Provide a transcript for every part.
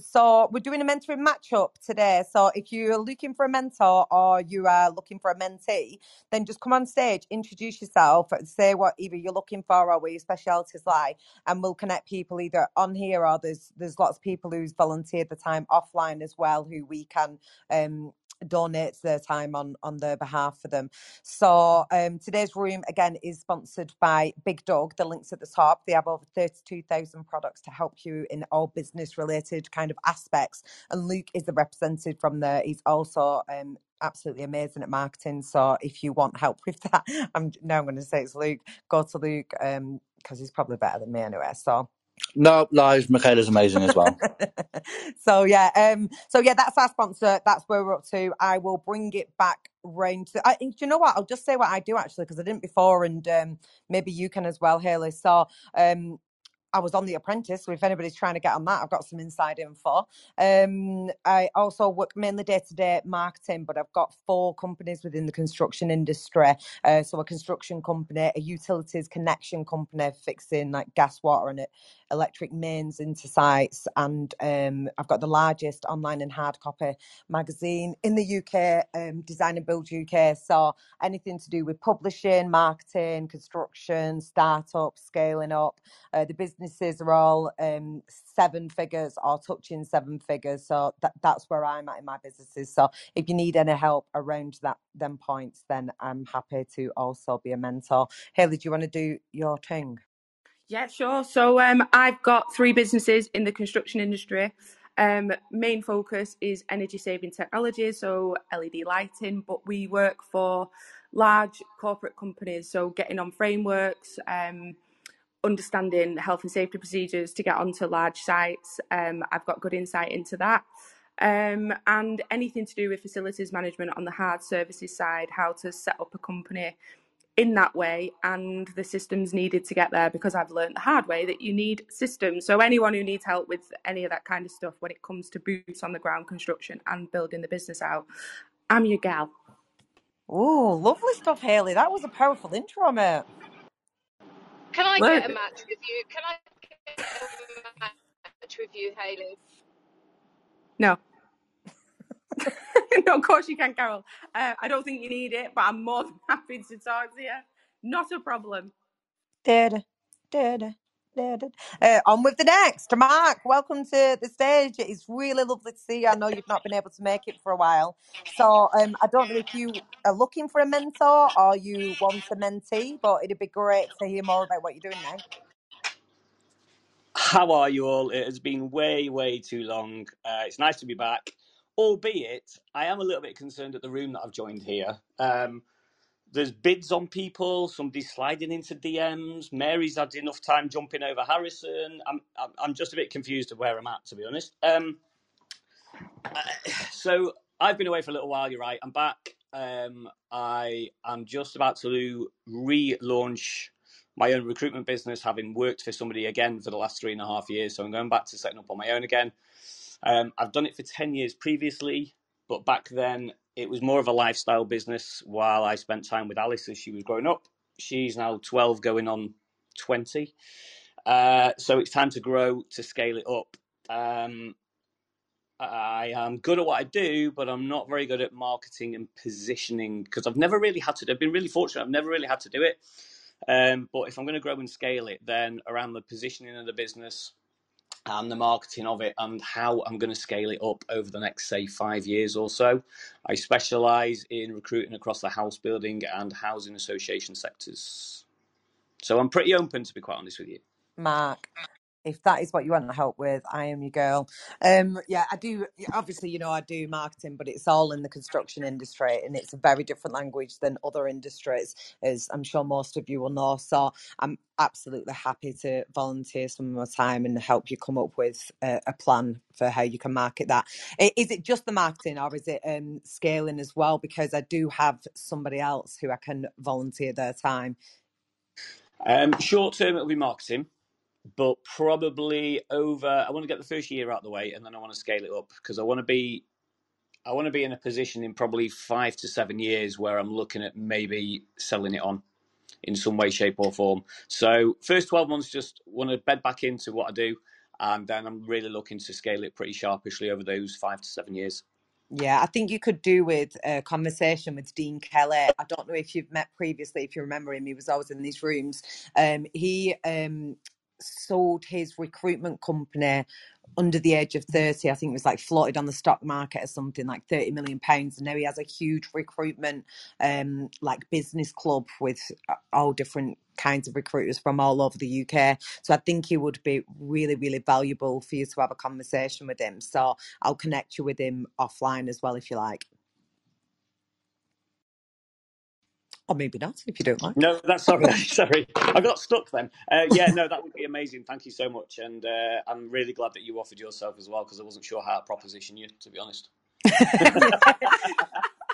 so we're doing a mentoring matchup today. So if you're looking for a mentor or you are looking for a mentee, then just come on stage, introduce yourself, say what either you're looking for or where your specialities lie, and we'll connect people either on here or there's there's lots of people who's volunteered the time offline as well who we can um donate their time on on their behalf for them. So um, today's room again is sponsored by Big Dog. The links at the top. They have over thirty-two thousand products to help you in all business-related kind of aspects. And Luke is the representative from there. He's also um, absolutely amazing at marketing. So if you want help with that, I'm now I'm going to say it's Luke. Go to Luke um because he's probably better than me anyway. So No, lies. Michaela's amazing as well. so yeah, um, so yeah, that's our sponsor. That's where we're up to. I will bring it back round to. I, do you know what? I'll just say what I do actually because I didn't before, and um, maybe you can as well, Haley. So um, I was on The Apprentice, so if anybody's trying to get on that, I've got some inside info. Um, I also work mainly day to day marketing, but I've got four companies within the construction industry. Uh, so a construction company, a utilities connection company fixing like gas, water, and electric mains into sites, and um, I've got the largest online and hard copy magazine in the UK, um, Design and Build UK. So anything to do with publishing, marketing, construction, startup, scaling up. Uh, the businesses are all um, seven figures or touching seven figures. So that, that's where I'm at in my businesses. So if you need any help around that them points, then I'm happy to also be a mentor. Haley, do you want to do your thing? Yeah, sure. So um, I've got three businesses in the construction industry. Um, main focus is energy saving technology, so LED lighting, but we work for large corporate companies, so getting on frameworks, um, understanding health and safety procedures to get onto large sites. Um, I've got good insight into that. Um, and anything to do with facilities management on the hard services side, how to set up a company in that way and the systems needed to get there because I've learned the hard way that you need systems. So anyone who needs help with any of that kind of stuff when it comes to boots on the ground construction and building the business out, I'm your gal. Oh, lovely stuff, Haley. That was a powerful intro, mate. Can I get a match with you? Can I get a match with you, Hayley? no. no, of course you can, Carol. Uh, I don't think you need it, but I'm more than happy to talk to you. Not a problem. Did, did, did. Uh, on with the next. Mark, welcome to the stage. It's really lovely to see you. I know you've not been able to make it for a while. So um, I don't know if you are looking for a mentor or you want a mentee, but it'd be great to hear more about what you're doing now. How are you all? It has been way, way too long. Uh, it's nice to be back, albeit I am a little bit concerned at the room that I've joined here. Um, there's bids on people, somebody's sliding into DMs. Mary's had enough time jumping over Harrison. I'm, I'm, just a bit confused of where I'm at, to be honest. Um, so I've been away for a little while. You're right. I'm back. Um, I am just about to relaunch my own recruitment business, having worked for somebody again for the last three and a half years. So I'm going back to setting up on my own again. Um, I've done it for ten years previously, but back then it was more of a lifestyle business. While I spent time with Alice as she was growing up, she's now 12, going on 20. Uh, so it's time to grow to scale it up. Um, I am good at what I do, but I'm not very good at marketing and positioning because I've never really had to. I've been really fortunate. I've never really had to do it. Um, but if I'm going to grow and scale it, then around the positioning of the business and the marketing of it and how I'm going to scale it up over the next, say, five years or so. I specialize in recruiting across the house building and housing association sectors. So I'm pretty open, to be quite honest with you. Mark. If that is what you want to help with, I am your girl. Um, yeah, I do. Obviously, you know, I do marketing, but it's all in the construction industry, and it's a very different language than other industries, as I'm sure most of you will know. So I'm absolutely happy to volunteer some of my time and help you come up with a, a plan for how you can market that. Is it just the marketing, or is it um, scaling as well? Because I do have somebody else who I can volunteer their time. Um, short term, it'll be marketing, but probably over. I want to get the first year out of the way, and then I want to scale it up because I want to be. I want to be in a position in probably five to seven years where I'm looking at maybe selling it on in some way, shape, or form. So first twelve months, just want to bed back into what I do, and then I'm really looking to scale it pretty sharpishly over those five to seven years. Yeah, I think you could do with a conversation with Dean Kelly. I don't know if you've met previously, if you remember him, he was always in these rooms. Um, he um, sold his recruitment company under the age of 30 i think it was like floated on the stock market or something like 30 million pounds and now he has a huge recruitment um like business club with uh, all different kinds of recruiters from all over the uk so i think it would be really really valuable for you to have a conversation with him. So i'll connect you with him offline as well if you like or maybe not if you don't like No, that's sorry. sorry, I got stuck then. Uh, yeah, no, that would be amazing. Thank you so much, and uh, I'm really glad that you offered yourself as well because I wasn't sure how to proposition you, to be honest.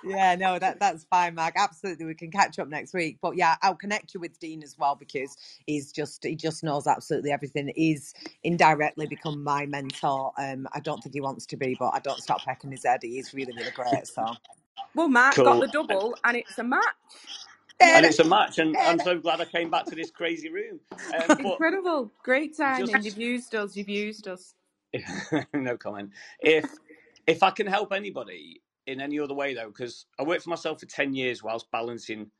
yeah, no, that that's fine, Mark. Absolutely, we can catch up next week. But yeah, I'll connect you with Dean as well because he's just he just knows absolutely everything. He's indirectly become my mentor. Um, I don't think he wants to be, but I don't stop pecking his head. He's really, really great. So Well, Matt got Cool. the double, and it's a match. And it's a match, and I'm so glad I came back to this crazy room. Um, but Incredible, great timing. just You've used us. You've used us. no comment. If if I can help anybody in any other way though, because I worked for myself for ten years whilst balancing,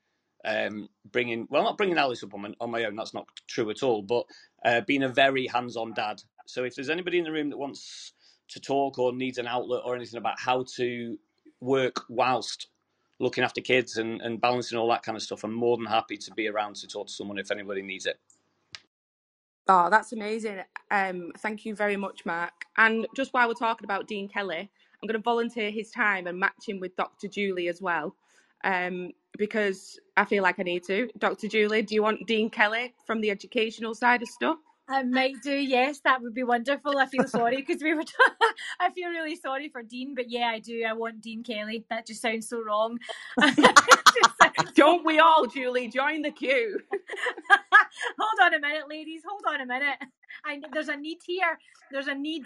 um, bringing well not bringing Alice up on my, on my own. That's not true at all. But uh, being a very hands-on dad. So if there's anybody in the room that wants to talk or needs an outlet or anything about how to work whilst looking after kids and, and balancing all that kind of stuff, I'm more than happy to be around to talk to someone if anybody needs it. Oh, that's amazing. Um, thank you very much, Mark. And just while we're talking about Dean Kelly, I'm going to volunteer his time and match him with Dr. Julie as well, um, because I feel like I need to. Dr. Julie, do you want Dean Kelly from the educational side of stuff? I might do, yes, that would be wonderful. I feel sorry because we were. I feel really sorry for Dean, but yeah, I do. I want Dean Kelly. That just sounds so wrong. Sounds Don't we all, Julie? Join the queue. hold on a minute, ladies. Hold on a minute. I there's a need here. There's a need.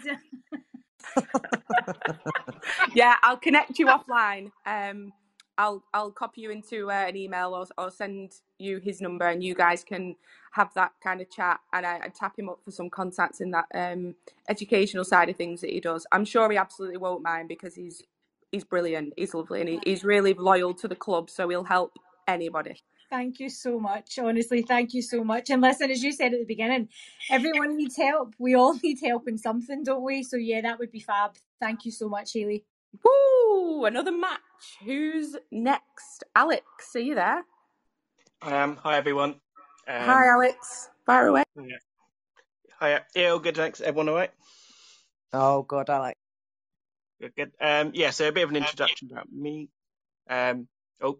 yeah, I'll connect you offline. Um, I'll I'll copy you into uh, an email or or send you his number, and you guys can have that kind of chat. And I, I tap him up for some contacts in that um, educational side of things that he does. I'm sure he absolutely won't mind because he's he's brilliant. He's lovely, and he, he's really loyal to the club, so he'll help anybody. Thank you so much. Honestly, thank you so much. And listen, as you said at the beginning, everyone needs help. We all need help in something, don't we? So yeah, that would be fab. Thank you so much, Haley. Woo! Another match. Who's next? Alex, are you there? I am. Hi, everyone. Um, Hi, Alex. Fire away. Yeah. Hi. Yeah, all good. Thanks. Everyone all right? oh god, I like. Good. Good. Um, yeah. So a bit of an introduction about me. Um, oh,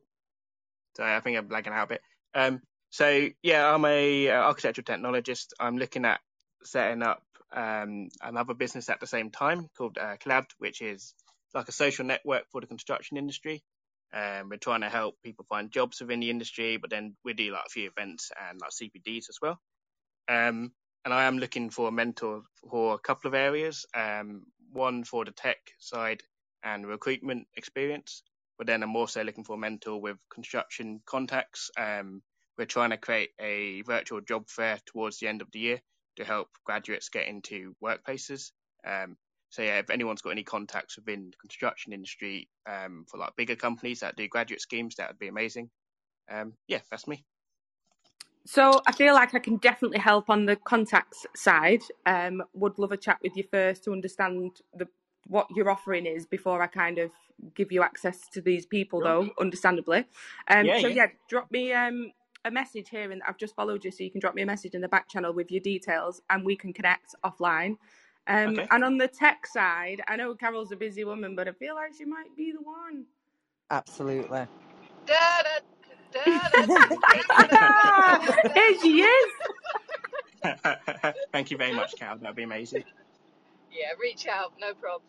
sorry. I think I'm lagging out a bit. Um, so yeah, I'm a uh, architectural technologist. I'm looking at setting up um, another business at the same time called uh, Clad, which is like a social network for the construction industry. Um, we're trying to help people find jobs within the industry, but then we do like a few events and like CPDs as well. Um, and I am looking for a mentor for a couple of areas. Um, one for the tech side and recruitment experience, but then I'm also looking for a mentor with construction contacts. Um, we're trying to create a virtual job fair towards the end of the year to help graduates get into workplaces. Um, so yeah, if anyone's got any contacts within the construction industry um, for like bigger companies that do graduate schemes, that would be amazing. Um, yeah, that's me. So I feel like I can definitely help on the contacts side. Um, would love a chat with you first to understand the what your offering is before I kind of give you access to these people, Sure. though, understandably. Um, Yeah, so yeah. yeah, drop me um, a message here, and I've just followed you, so you can drop me a message in the back channel with your details, and we can connect offline. Um, Okay. And on the tech side, I know Carol's a busy woman, but I feel like she might be the one. Absolutely. Here she is. Thank you very much, Carol. That'd be amazing. Yeah, reach out, no probs.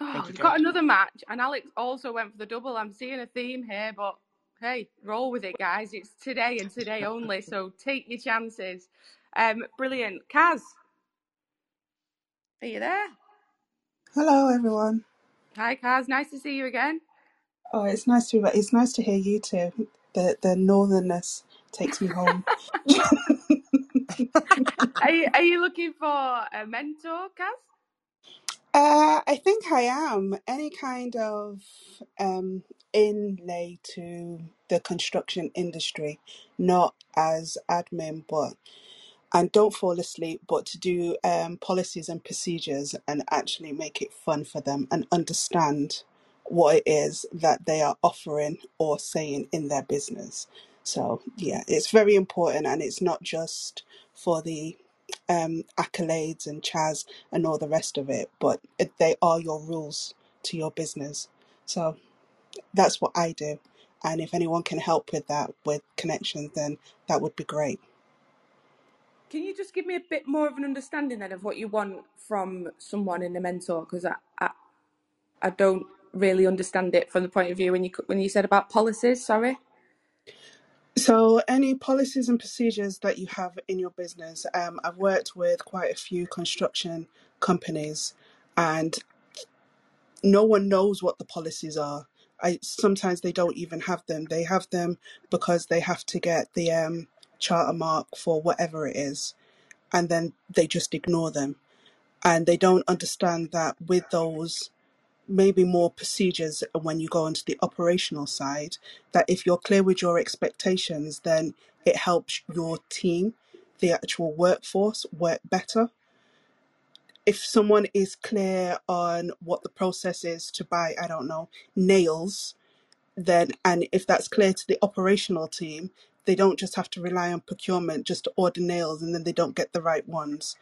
Oh, you, we've got another match, and Alex also went for the double. I'm seeing a theme here, but hey, roll with it, guys. It's today and today only, so take your chances. Um, brilliant, Kaz, are you there? Hello, everyone. Hi, Kaz. Nice to see you again. Oh, it's nice to be back. It's nice to hear you too. The the northernness takes me home. Are you, are you looking for a mentor, Kaz? Uh, I think I am. Any kind of um, inlay to the construction industry, not as admin, but and don't fall asleep, but to do um, policies and procedures and actually make it fun for them and understand what it is that they are offering or saying in their business. So, yeah, it's very important and it's not just for the um, accolades and CHAS and all the rest of it, but they are your rules to your business. So, that's what I do. And if anyone can help with that, with connections, then that would be great. Can you just give me a bit more of an understanding then of what you want from someone in a mentor? Because I, I, I don't really understand it from the point of view when you when you said about policies. Sorry. So, any policies and procedures that you have in your business? Um, I've worked with quite a few construction companies, and no one knows what the policies are. I sometimes they don't even have them. They have them because they have to get the um, charter mark for whatever it is, and then they just ignore them, and they don't understand that with those maybe more procedures when you go onto the operational side that if you're clear with your expectations then it helps your team the actual workforce work better. If someone is clear on what the process is to buy i don't know nails then and if that's clear to the operational team they don't just have to rely on procurement just to order nails and then they don't get the right ones.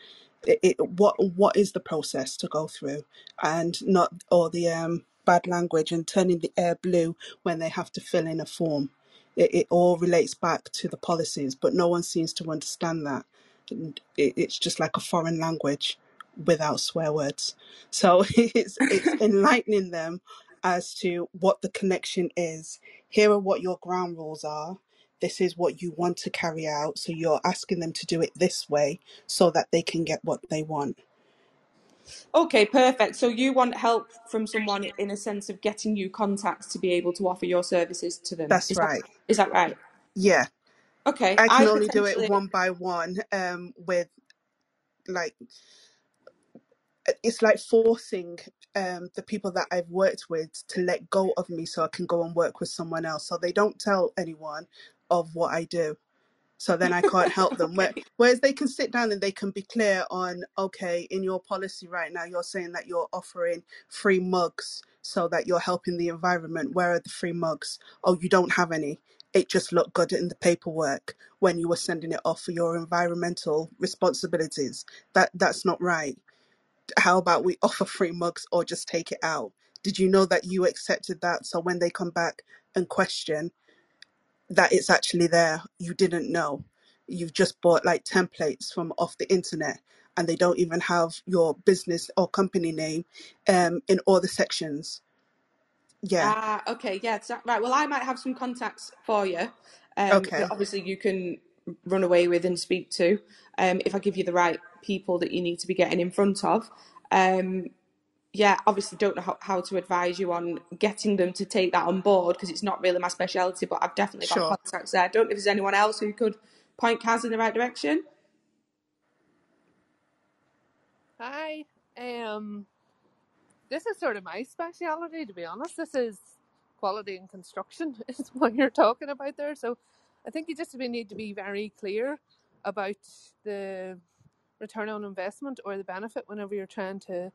It, it, what what is the process to go through? And not all the um bad language and turning the air blue when they have to fill in a form. It, it all relates back to the policies but no one seems to understand that. And it, it's just like a foreign language without swear words. So it's it's enlightening them as to what the connection is. Here are what your ground rules are. This is what you want to carry out. So you're asking them to do it this way so that they can get what they want. Okay, perfect. So you want help from someone in a sense of getting you contacts to be able to offer your services to them. That's Is that right. is that right? Yeah. Okay, I I can only do it potentially. one by one um, with like it's like forcing um, the people that I've worked with to let go of me so I can go and work with someone else. So they don't tell anyone of what I do. so then I can't help them. Where, okay. whereas they can sit down and they can be clear on, okay, in your policy right now, you're saying that you're offering free mugs so that you're helping the environment. Where are the free mugs? Oh, you don't have any. It just looked good in the paperwork when you were sending it off for your environmental responsibilities. That that's not right. How about we offer free mugs or just take it out? Did you know that you accepted that? So when they come back and question, that it's actually there. You didn't know. You've just bought like templates from off the internet and they don't even have your business or company name um, in all the sections. Yeah. Ah, okay, yeah, so, right. Well, I might have some contacts for you um, that Okay. obviously you can run away with and speak to um, if I give you the right people that you need to be getting in front of. Um, yeah, obviously don't know how, how to advise you on getting them to take that on board because it's not really my speciality, but I've definitely got Sure. contacts there. I don't know if there's anyone else who could point Kaz in the right direction. Hi. Um, this is sort of my speciality, to be honest. This is quality and construction, is what you're talking about there. So I think you just need to be very clear about the return on investment or the benefit whenever you're trying to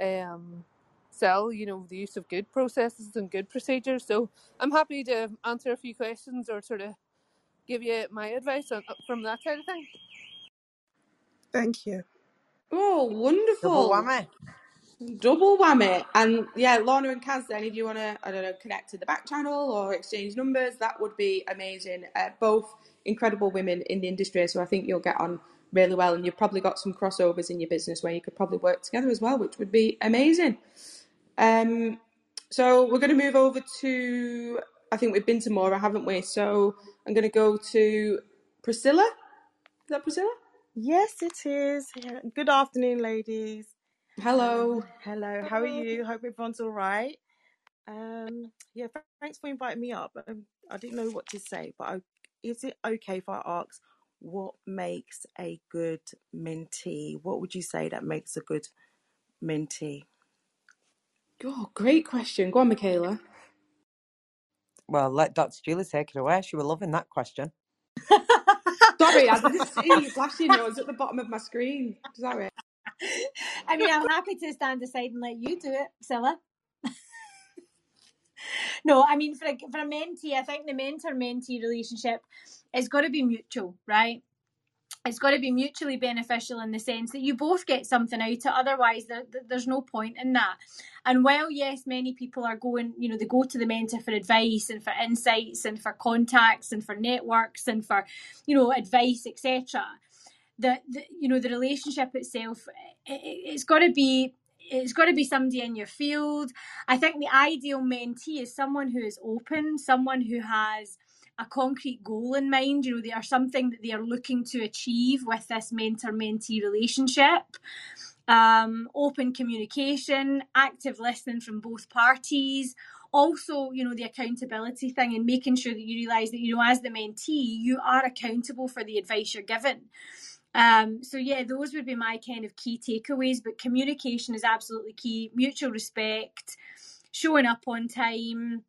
um, sell, you know, the use of good processes and good procedures. So I'm happy to answer a few questions or sort of give you my advice on, from that side of things. Thank you. Oh, Double wonderful. whammy. Double whammy. And yeah, Lorna and Kaz, any of you want to, I don't know, connect to the back channel or exchange numbers, that would be amazing. Uh, both incredible women in the industry, so I think you'll get on really well. And you've probably got some crossovers in your business where you could probably work together as well, which would be amazing. Um, so we're going to move over to, I think we've been to Maura, haven't we? So I'm going to go to Priscilla. Is that Priscilla? Yes, it is. Good afternoon, ladies. Hello. Hello, how are you? Hope everyone's all right. Um, yeah, thanks for inviting me up. Um, I didn't know what to say, but I, is it okay if I ask what makes a good mentee? What would you say that makes a good mentee? Oh, great question. Go on, Michaela. Well, let Dr. Julie take it away. She was loving that question. Sorry, I didn't see you flashing yours at the bottom of my screen. Sorry. I mean, I'm happy to stand aside and let you do it, Scylla. No, I mean, for a, for a mentee, I think the mentor mentee relationship has got to be mutual, right? It's got to be mutually beneficial in the sense that you both get something out of it. Otherwise, there, there's no point in that. And while, yes, many people are going, you know, they go to the mentor for advice and for insights and for contacts and for networks and for, you know, advice, etc the you know the relationship itself it, it's got to be it's got to be somebody in your field. I think the ideal mentee is someone who is open someone who has a concrete goal in mind. You know they are something that they are looking to achieve with this mentor mentee relationship. Um, open communication active listening from both parties. Also you know the accountability thing and making sure that you realize that you know as the mentee you are accountable for the advice you're given um, so yeah, those would be my kind of key takeaways. But communication is absolutely key. Mutual respect, showing up on time,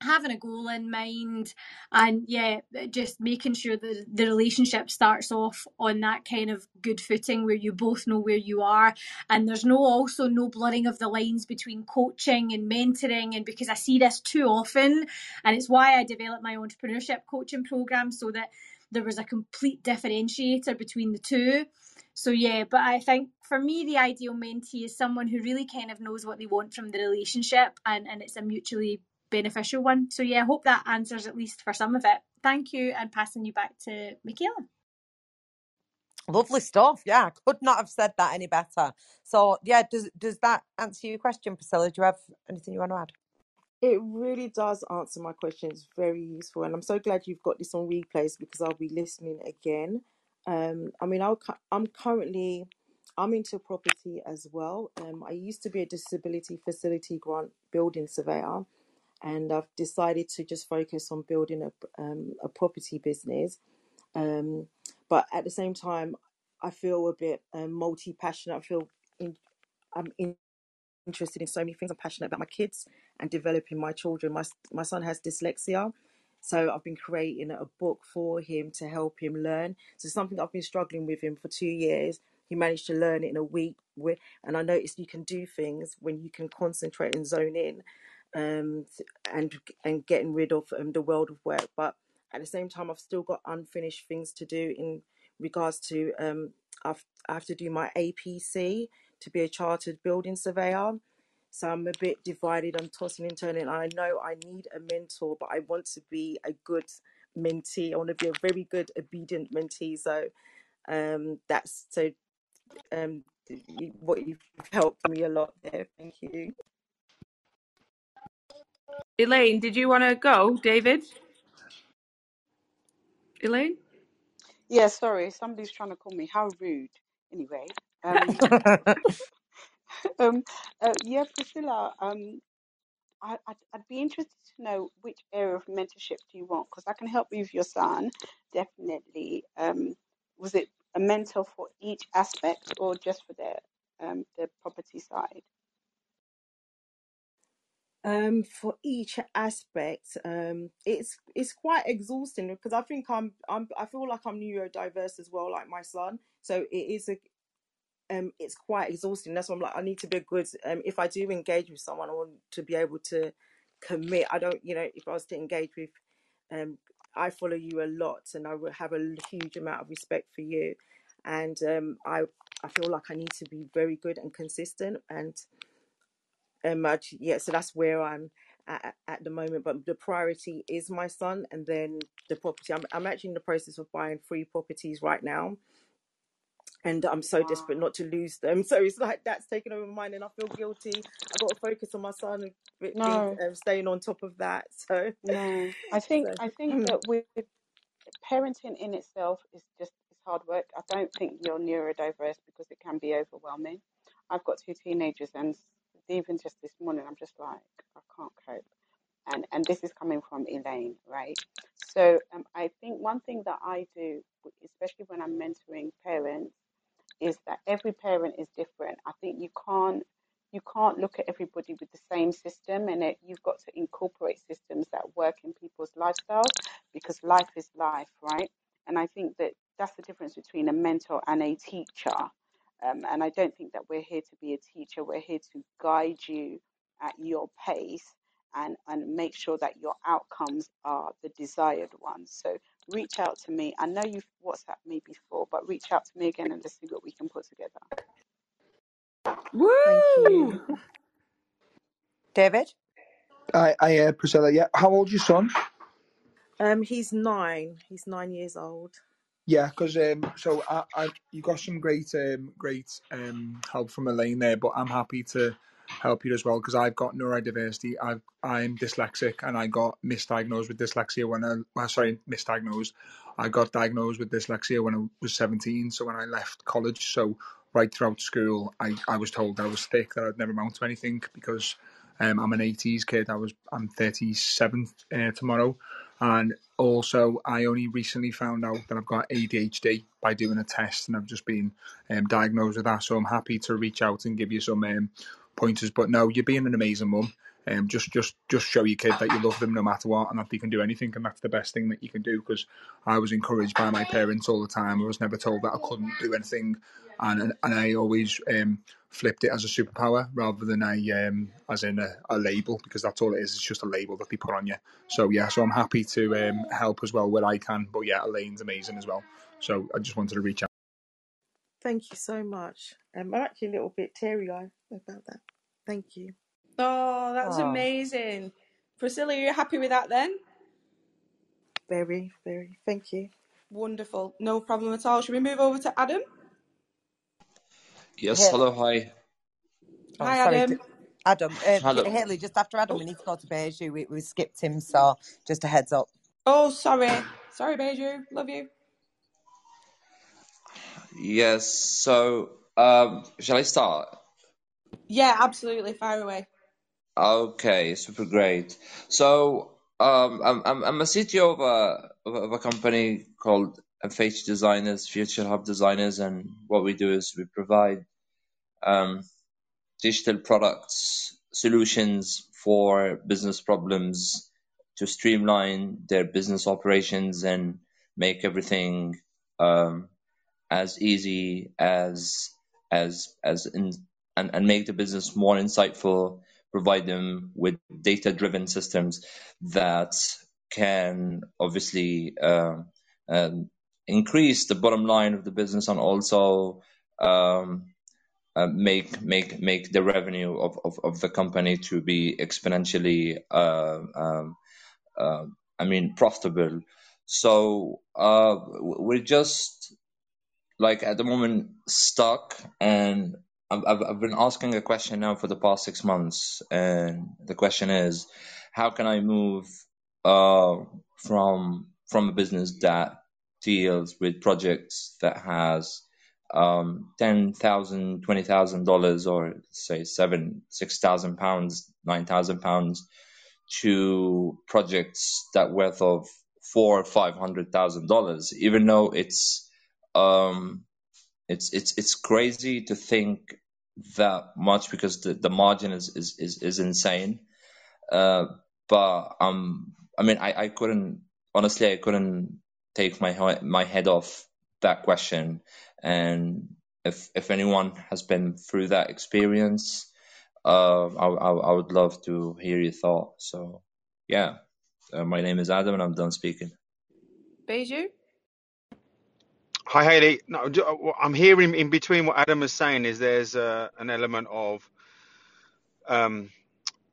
having a goal in mind, and yeah, just making sure that the relationship starts off on that kind of good footing where you both know where you are, and there's no also no blurring of the lines between coaching and mentoring. And because I see this too often, and it's why I developed my entrepreneurship coaching program so that there was a complete differentiator between the two. So yeah, but I think for me the ideal mentee is someone who really kind of knows what they want from the relationship and, and it's a mutually beneficial one. So yeah, I hope that answers at least for some of it. Thank you and passing you back to Michaela. Lovely stuff. Yeah, could not have said that any better. So yeah, does does that answer your question, Priscilla? Do you have anything you want to add? It really does answer my question. It's very useful, and I'm so glad you've got this on replays because I'll be listening again. Um, I mean, I'll, I'm currently I'm into property as well. Um, I used to be a disability facility grant building surveyor, and I've decided to just focus on building a um, a property business. Um, but at the same time, I feel a bit um, multi passionate. I feel in, I'm in interested in so many things. I'm passionate about my kids and developing my children. My my son has dyslexia, so I've been creating a book for him to help him learn. So something I've been struggling with him for two years. He managed to learn it in a week. With, and I noticed you can do things when you can concentrate and zone in, um, and and getting rid of um, the world of work. But at the same time, I've still got unfinished things to do in regards to um, I've, I have to do my APC to be a chartered building surveyor. So I'm a bit divided. I'm tossing and turning. I know I need a mentor, but I want to be a good mentee. I want to be a very good, obedient mentee. So um, that's so um, what you've helped me a lot there. Thank you. Elaine, did you want to go? David? Elaine? Yeah, sorry, somebody's trying to call me. How rude. Anyway, um, um, uh, yeah, Priscilla, um, I, I'd, I'd be interested to know which area of mentorship do you want? Because I can help you with your son, definitely. Um, was it a mentor for each aspect or just for the um, the property side? Um, for each aspect, um, it's it's quite exhausting because I think I'm I'm I feel like I'm neurodiverse as well, like my son. So it is a um it's quite exhausting. That's why I'm like I need to be a good um if I do engage with someone I want to be able to commit. I don't you know, if I was to engage with um I follow you a lot and I will have a huge amount of respect for you and um I I feel like I need to be very good and consistent and um I, yeah so that's where I'm at, at the moment but the priority is my son and then the property I'm, I'm actually in the process of buying three properties right now and I'm so desperate not to lose them. So it's like that's taken over my mind, and I feel guilty. I've got to focus on my son and No, um, staying on top of that. So, no. I think so I think that with parenting in itself is just it's hard work. I don't think you're neurodiverse because it can be overwhelming. I've got two teenagers, and even just this morning, I'm just like I can't cope. and and this is coming from Elaine, right? So um, I think one thing that I do especially when I'm mentoring parents is that every parent is different. I think you can't you can't look at everybody with the same system, and it, you've got to incorporate systems that work in people's lifestyles because life is life, right? And I think that that's the difference between a mentor and a teacher. Um, and I don't think that we're here to be a teacher. We're here to guide you at your pace and, and make sure that your outcomes are the desired ones. So reach out to me. I know you've WhatsApped me before, but reach out to me again and let's see what we can put together. Thank Woo! you. David? I, I, uh, Priscilla, yeah. How old's your son? Um, he's nine. He's nine years old. Yeah, because um, so I, I, you got some great, um, great um, help from Elaine there, but I'm happy to help you as well because I've got neurodiversity. I've, I'm dyslexic and I got misdiagnosed with dyslexia when I, well, sorry, misdiagnosed. I got diagnosed with dyslexia when I was 17. So when I left college, so right throughout school, I, I was told I was thick, that I'd never amount to anything because um, I'm an 80s kid. I was, I'm 37 uh, tomorrow. And also, I only recently found out that I've got ADHD by doing a test, and I've just been um, diagnosed with that. So I'm happy to reach out and give you some um, pointers. But no, you're being an amazing mum. Um, just, just, just show your kid that you love them no matter what, and that they can do anything, and that's the best thing that you can do. Because I was encouraged by my parents all the time. I was never told that I couldn't do anything, and and I always um, flipped it as a superpower rather than a um, as in a, a label, because that's all it is. It's just a label that they put on you. So yeah, so I'm happy to um, help as well where I can. But yeah, Elaine's amazing as well. So I just wanted to reach out. Thank you so much. Um, I'm actually a little bit teary eyed about that. Thank you. Oh, that's Oh. amazing. Priscilla, are you happy with that then? Very, very. Thank you. Wonderful. No problem at all. Should we move over to Adam? Yes, Haley. hello, hi. Oh, Hi, sorry. Adam. d- Adam. Uh, Hello. Ha- Haley, just after Adam, we need to go to Beju. We, we skipped him, so just a heads up. Oh, sorry. Sorry, Beju. Love you. Yes, so um, shall I start? Yeah, absolutely. Fire away. Okay, super great. So um, I'm I'm I'm a CTO of a of a company called FH Designers, Future Hub Designers, and what we do is we provide um, digital products, solutions for business problems to streamline their business operations and make everything um, as easy as as as in, and, and make the business more insightful provide them with data driven systems that can obviously uh, um, increase the bottom line of the business and also um, uh, make make make the revenue of, of, of the company to be exponentially uh, um, uh, I mean profitable. So uh, we're just like at the moment stuck and I've, I've been asking a question now for the past six months and the question is how can I move uh, from from a business that deals with projects that has um, ten thousand, twenty thousand dollars, or say seven, six thousand pounds, nine thousand pounds, to projects that worth of four five hundred thousand dollars, even though it's um, it's it's it's crazy to think that much because the, the margin is, is, is, is insane. Uh, but um, I mean, I, I couldn't honestly, I couldn't take my my head off that question. And if if anyone has been through that experience, uh, I, I I would love to hear your thoughts. So yeah, uh, my name is Adam, and I'm done speaking. Beju? Hi, Haley. No, uh, I'm hearing in between what Adam is saying is there's uh, an element of um,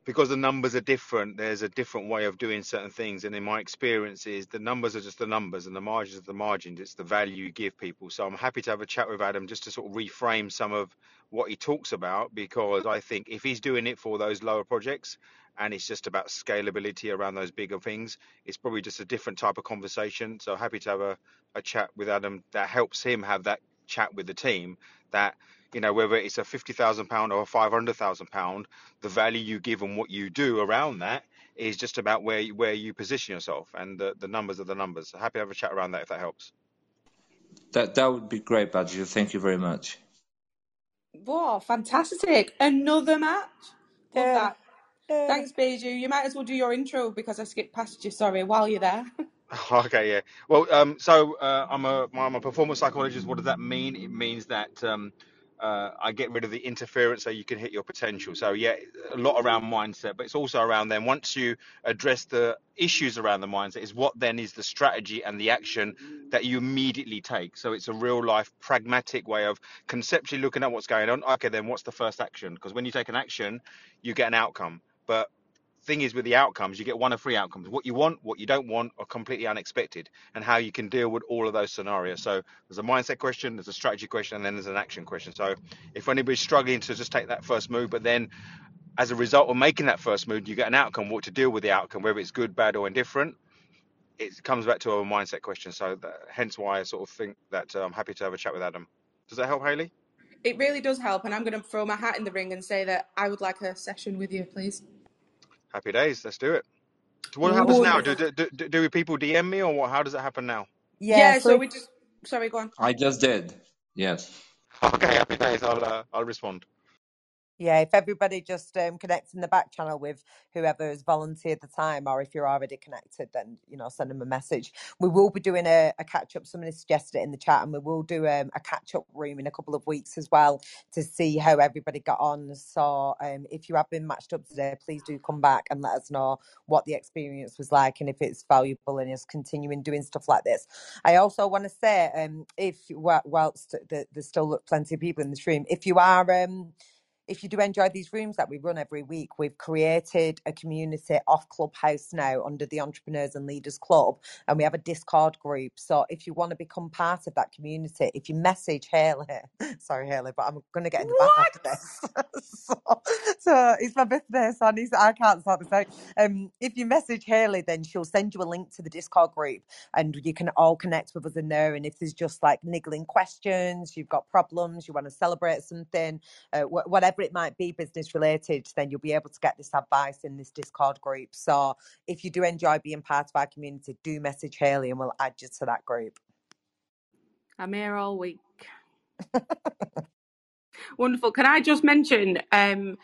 because the numbers are different, there's a different way of doing certain things. And in my experience, is the numbers are just the numbers, and the margins are the margins. It's the value you give people. So I'm happy to have a chat with Adam just to sort of reframe some of what he talks about, because I think if he's doing it for those lower projects and it's just about scalability around those bigger things, it's probably just a different type of conversation. So happy to have a, a chat with Adam that helps him have that chat with the team that you know whether it's a fifty thousand pound or a five hundred thousand pound the value you give and what you do around that is just about where you, where you position yourself, and the, the numbers are the numbers. So happy to have a chat around that if that helps. That that would be great, Badger. Thank you very much. Whoa, fantastic. Another match. Love Yeah. that. Thanks, Beju. You might as well do your intro because I skipped past you, sorry, while you're there. Okay, yeah. Well, um, so uh, I'm a I'm a performance psychologist. What does that mean? It means that um, uh, I get rid of the interference so you can hit your potential. So yeah, a lot around mindset, but it's also around then once you address the issues around the mindset, is what then is the strategy and the action that you immediately take. So it's a real life pragmatic way of conceptually looking at what's going on. Okay, then what's the first action? Because when you take an action, you get an outcome. But thing is with the outcomes you get one of three outcomes. What you want what you don't want or completely unexpected and how you can deal with all of those scenarios. So there's a mindset question there's a strategy question and then there's an action question. So if anybody's struggling to just take that first move but then as a result of making that first move you get an outcome what to deal with the outcome whether it's good bad or indifferent it comes back to a mindset question. So that, hence why i sort of think that i'm happy to have a chat with adam. Does that help haley It really does help, and I'm going to throw my hat in the ring and say that I would like a session with you, please. Happy days let's do it so what happens now do, do, do, do people dm me or what how does it happen now Yeah, Yeah, so so we just. Sorry, go on. I just did. Yes. Okay, happy days. I'll uh, I'll respond. Yeah, if everybody just um, connects in the back channel with whoever has volunteered the time, or if you're already connected, then you know send them a message. We will be doing a, a catch up. Somebody suggested it in the chat, and we will do um, a catch up room in a couple of weeks as well to see how everybody got on. So um, if you have been matched up today, please do come back and let us know what the experience was like and if it's valuable and is continuing doing stuff like this. I also want to say, um, if whi- whilst th- there's still plenty of people in this room, if you are um if you do enjoy these rooms that we run every week, we've created a community off Clubhouse now under the Entrepreneurs and Leaders Club, and we have a Discord group. So if you want to become part of that community, if you message Haley, sorry Haley, but I'm going to get in the bath after this. so, so it's my birthday, so I, need, I can't sort this out. Um, if you message Haley, then she'll send you a link to the Discord group, and you can all connect with us in there. And if there's just like niggling questions, you've got problems, you want to celebrate something uh, wh- whatever it might be business related, then you'll be able to get this advice in this Discord group. So if you do enjoy being part of our community, do message Haley and we'll add you to that group. I'm here all week. Wonderful. Can I just mention, um,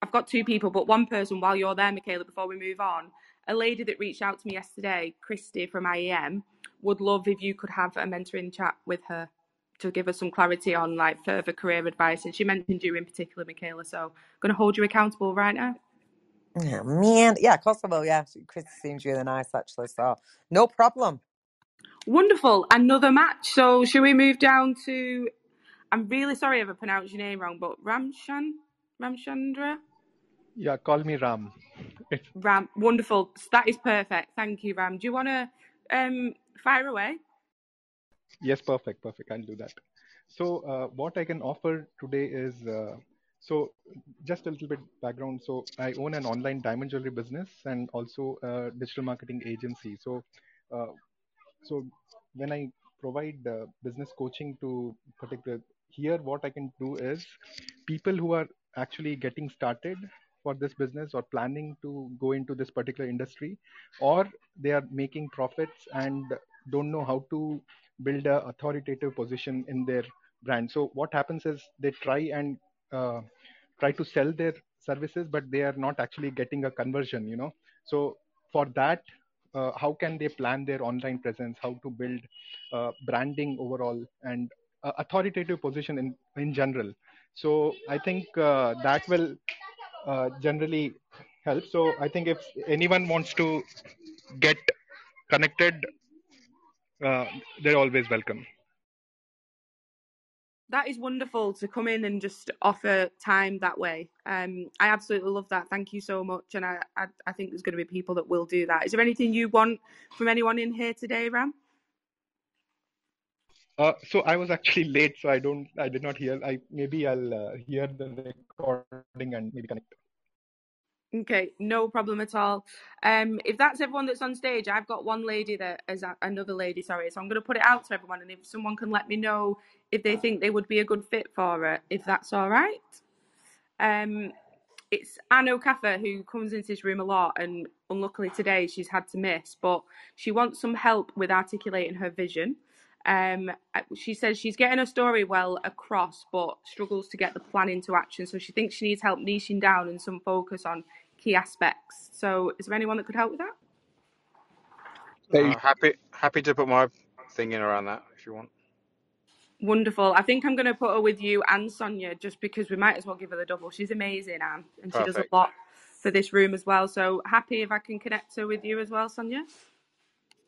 I've got two people, but one person while you're there, Michaela, before we move on, a lady that reached out to me yesterday, Christy from IEM, would love if you could have a mentoring chat with her to give us some clarity on like further career advice. And she mentioned you in particular, Michaela. So I'm going to hold you accountable right now. Oh, man. Yeah, of course I will. Yeah, Chris seems really nice actually. So no problem. Wonderful. Another match. So should we move down to? I'm really sorry if I pronounced your name wrong, but Ramshan, Ramchandra, Yeah, call me Ram. It's Ram. Wonderful. That is perfect. Thank you, Ram. Do you want to um fire away? Yes, perfect, perfect. I'll do that. So, uh, what I can offer today is uh, so just a little bit background. So, I own an online diamond jewelry business and also a digital marketing agency. So, uh, so when I provide uh, business coaching to particular here, what I can do is people who are actually getting started for this business or planning to go into this particular industry, or they are making profits and don't know how to build a authoritative position in their brand. So what happens is they try and uh, try to sell their services, but they are not actually getting a conversion. You know, so for that uh, how can they plan their online presence how to build uh, branding overall and uh, authoritative position in in general so i think uh, that will uh, generally help so i think if anyone wants to get connected uh, they're always welcome That is wonderful to come in and just offer time that way. Um, I absolutely love that. Thank you so much, and I, I, I think there's going to be people that will do that. Is there anything you want from anyone in here today, Ram? uh, so i was actually late so i don't i did not hear i maybe i'll uh, hear the recording and maybe connect Okay, no problem at all. Um, if that's everyone that's on stage, I've got one lady that is a- another lady, sorry. So I'm going to put it out to everyone, and if someone can let me know if they think they would be a good fit for it, if that's all right. Um, it's Anne O'Caffer who comes into this room a lot, and unluckily today she's had to miss, but she wants some help with articulating her vision. Um, uh, she says she's getting her story well across, but struggles to get the plan into action. So she thinks she needs help niching down and some focus on key aspects. So is there anyone that could help with that? Uh, happy happy to put my thing in around that if you want. Wonderful. I think I'm going to put her with you and Sonia just because we might as well give her the double. She's amazing, Anne, and she does a lot for this room as well. So happy if I can connect her with you as well, Sonia.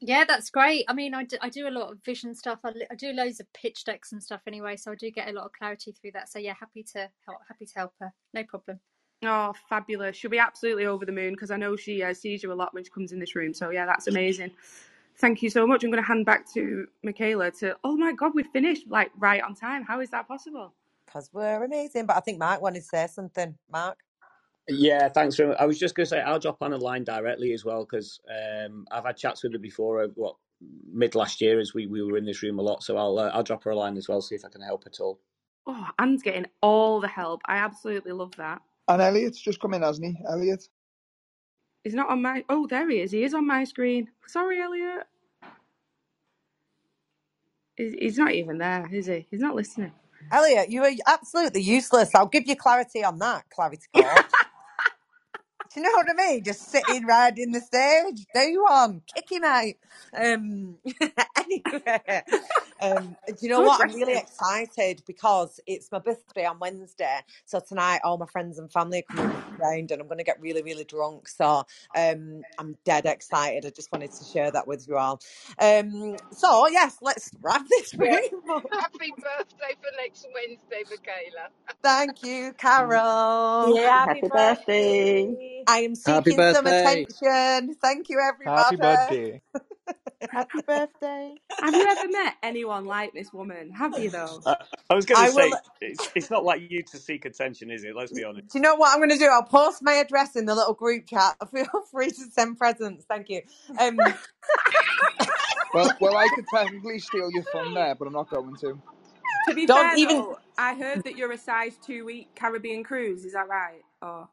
Yeah, that's great. I mean, I do, I do a lot of vision stuff. I, I do loads of pitch decks and stuff anyway, so I do get a lot of clarity through that. So yeah, happy to help. Happy to help her. No problem. Oh, fabulous. She'll be absolutely over the moon because I know she uh, sees you a lot when she comes in this room. So, yeah, that's amazing. Thank you so much. I'm going to hand back to Michaela to, oh my God, we finished like right on time. How is that possible? Because we're amazing. But I think Mark wanted to say something. Mark? Yeah, thanks very much. I was just going to say I'll drop on a line directly as well because um, I've had chats with her before. Uh, what mid last year as we, we were in this room a lot, so I'll uh, I'll drop her a line as well, see if I can help at all. Oh, Anne's getting all the help. I absolutely love that. And Elliot's just come in, hasn't he? Elliot. He's not on my, oh, there he is. He is on my screen. Sorry, Elliot. He's he's not even there, is he? He's not listening. Elliot, you are absolutely useless. I'll give you clarity on that, Clarity Court. Do you know what I mean? Just sitting right in the stage. Do one. Kick him out. Um, anyway, um, do you know So what? I'm really aggressive. excited because it's my birthday on Wednesday. So tonight, all my friends and family are coming round and I'm going to get really, really drunk. So um, I'm dead excited. I just wanted to share that with you all. Um, so, yes, let's wrap this Yeah. room up. Happy birthday for next Wednesday, Michaela. Thank you, Carol. Yeah, happy Happy birthday. birthday. I am Happy seeking some birthday. attention. Thank you, everybody. Happy everybody. birthday. Happy birthday. Have you ever met anyone like this woman? Have you, though? Uh, I was going I to will. say it's it's not like you to seek attention, is it? Let's be honest. Do you know what I'm going to do? I'll post my address in the little group chat. Feel free to send presents. Thank you. Um, Well, well, I could technically steal your fun there, but I'm not going to. To be don't fair, even. though, I heard that you're a size two week Caribbean cruise. Is that right? Or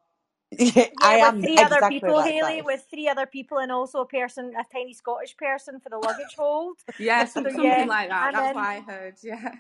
I Yeah, with am three other people, that Haley, size. with three other people, and also a person, a tiny Scottish person for the luggage hold. yeah, So some, something yeah, like that. and That's then what I heard. Yeah.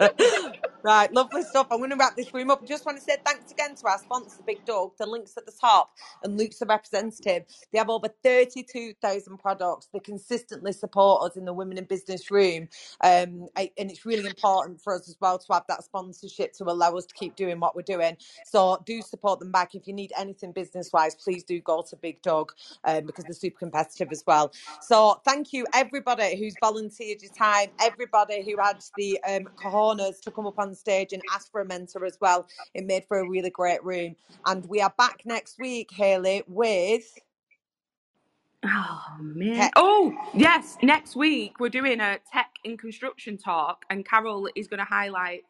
right, lovely stuff. I'm going to wrap this room up. Just want to say thanks again to our sponsor, Big Dog. The links at the top, and Luke's a representative. They have over 32,000 products. They consistently support us in the Women in Business room, um, and it's really important for us as well to have that sponsorship to allow us to keep doing what we're doing. So do support them back. If you need anything business wise, please do go to Big Dog um, because they're super competitive as well. So thank you everybody who's volunteered your time, everybody who had the um, cojones to come up on stage and ask for a mentor as well. It made for a really great room. And we are back next week, Haley, with Oh man. tech. Oh yes. Next week we're doing a tech in construction talk, and Carol is going to highlight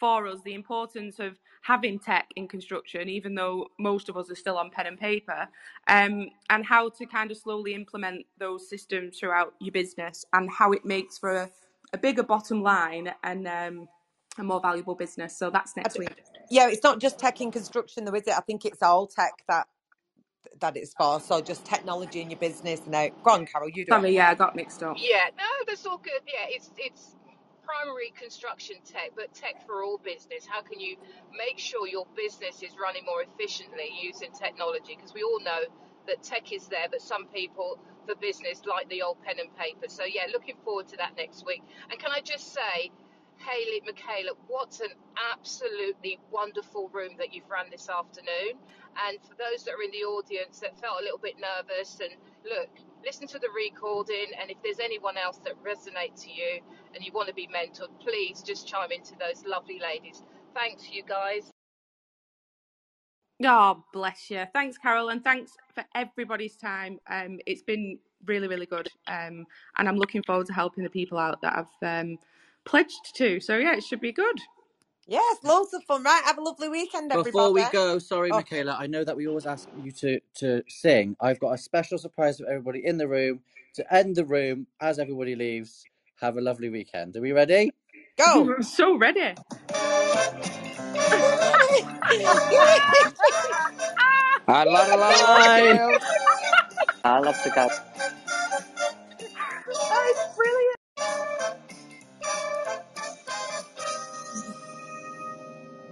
for us the importance of having tech in construction, even though most of us are still on pen and paper, um, and how to kind of slowly implement those systems throughout your business, and how it makes for a, a bigger bottom line and um, a more valuable business. So that's next week. Yeah, it's not just tech in construction, though, is it? I think it's all tech that that it's for. So just technology in your business. Now, uh, go on, Carol, you do it. Sorry, yeah, I got mixed up. Yeah, no, that's all good. Yeah, it's it's primary construction tech, but tech for all business. How can you make sure your business is running more efficiently using technology? Because we all know that tech is there, but some people for business like the old pen and paper. So yeah, looking forward to that next week. And can I just say, Haley, Michaela, what an absolutely wonderful room that you've run this afternoon. And for those that are in the audience that felt a little bit nervous, and look, listen to the recording. And if there's anyone else that resonates to you and you want to be mentored, please just chime into those lovely ladies. Thanks, you guys. Oh, bless you. Thanks, Carol, and thanks for everybody's time. Um, it's been really, really good, um, and I'm looking forward to helping the people out that I've um, pledged to. So yeah, it should be good. Yes, loads of fun. Right, have a lovely weekend, everybody. Before we go, sorry, Oh, Michaela, I know that we always ask you to, to sing. I've got a special surprise for everybody in the room to end the room as everybody leaves. Have a lovely weekend. Are we ready? go. I'm so ready. Ah, la la la la, Bye. Gail. That's brilliant.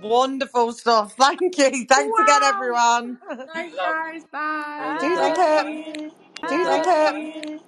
Wonderful stuff. Thank you. Thanks Wow. again, everyone. Thanks, guys. Bye. Do the Bye. Do the.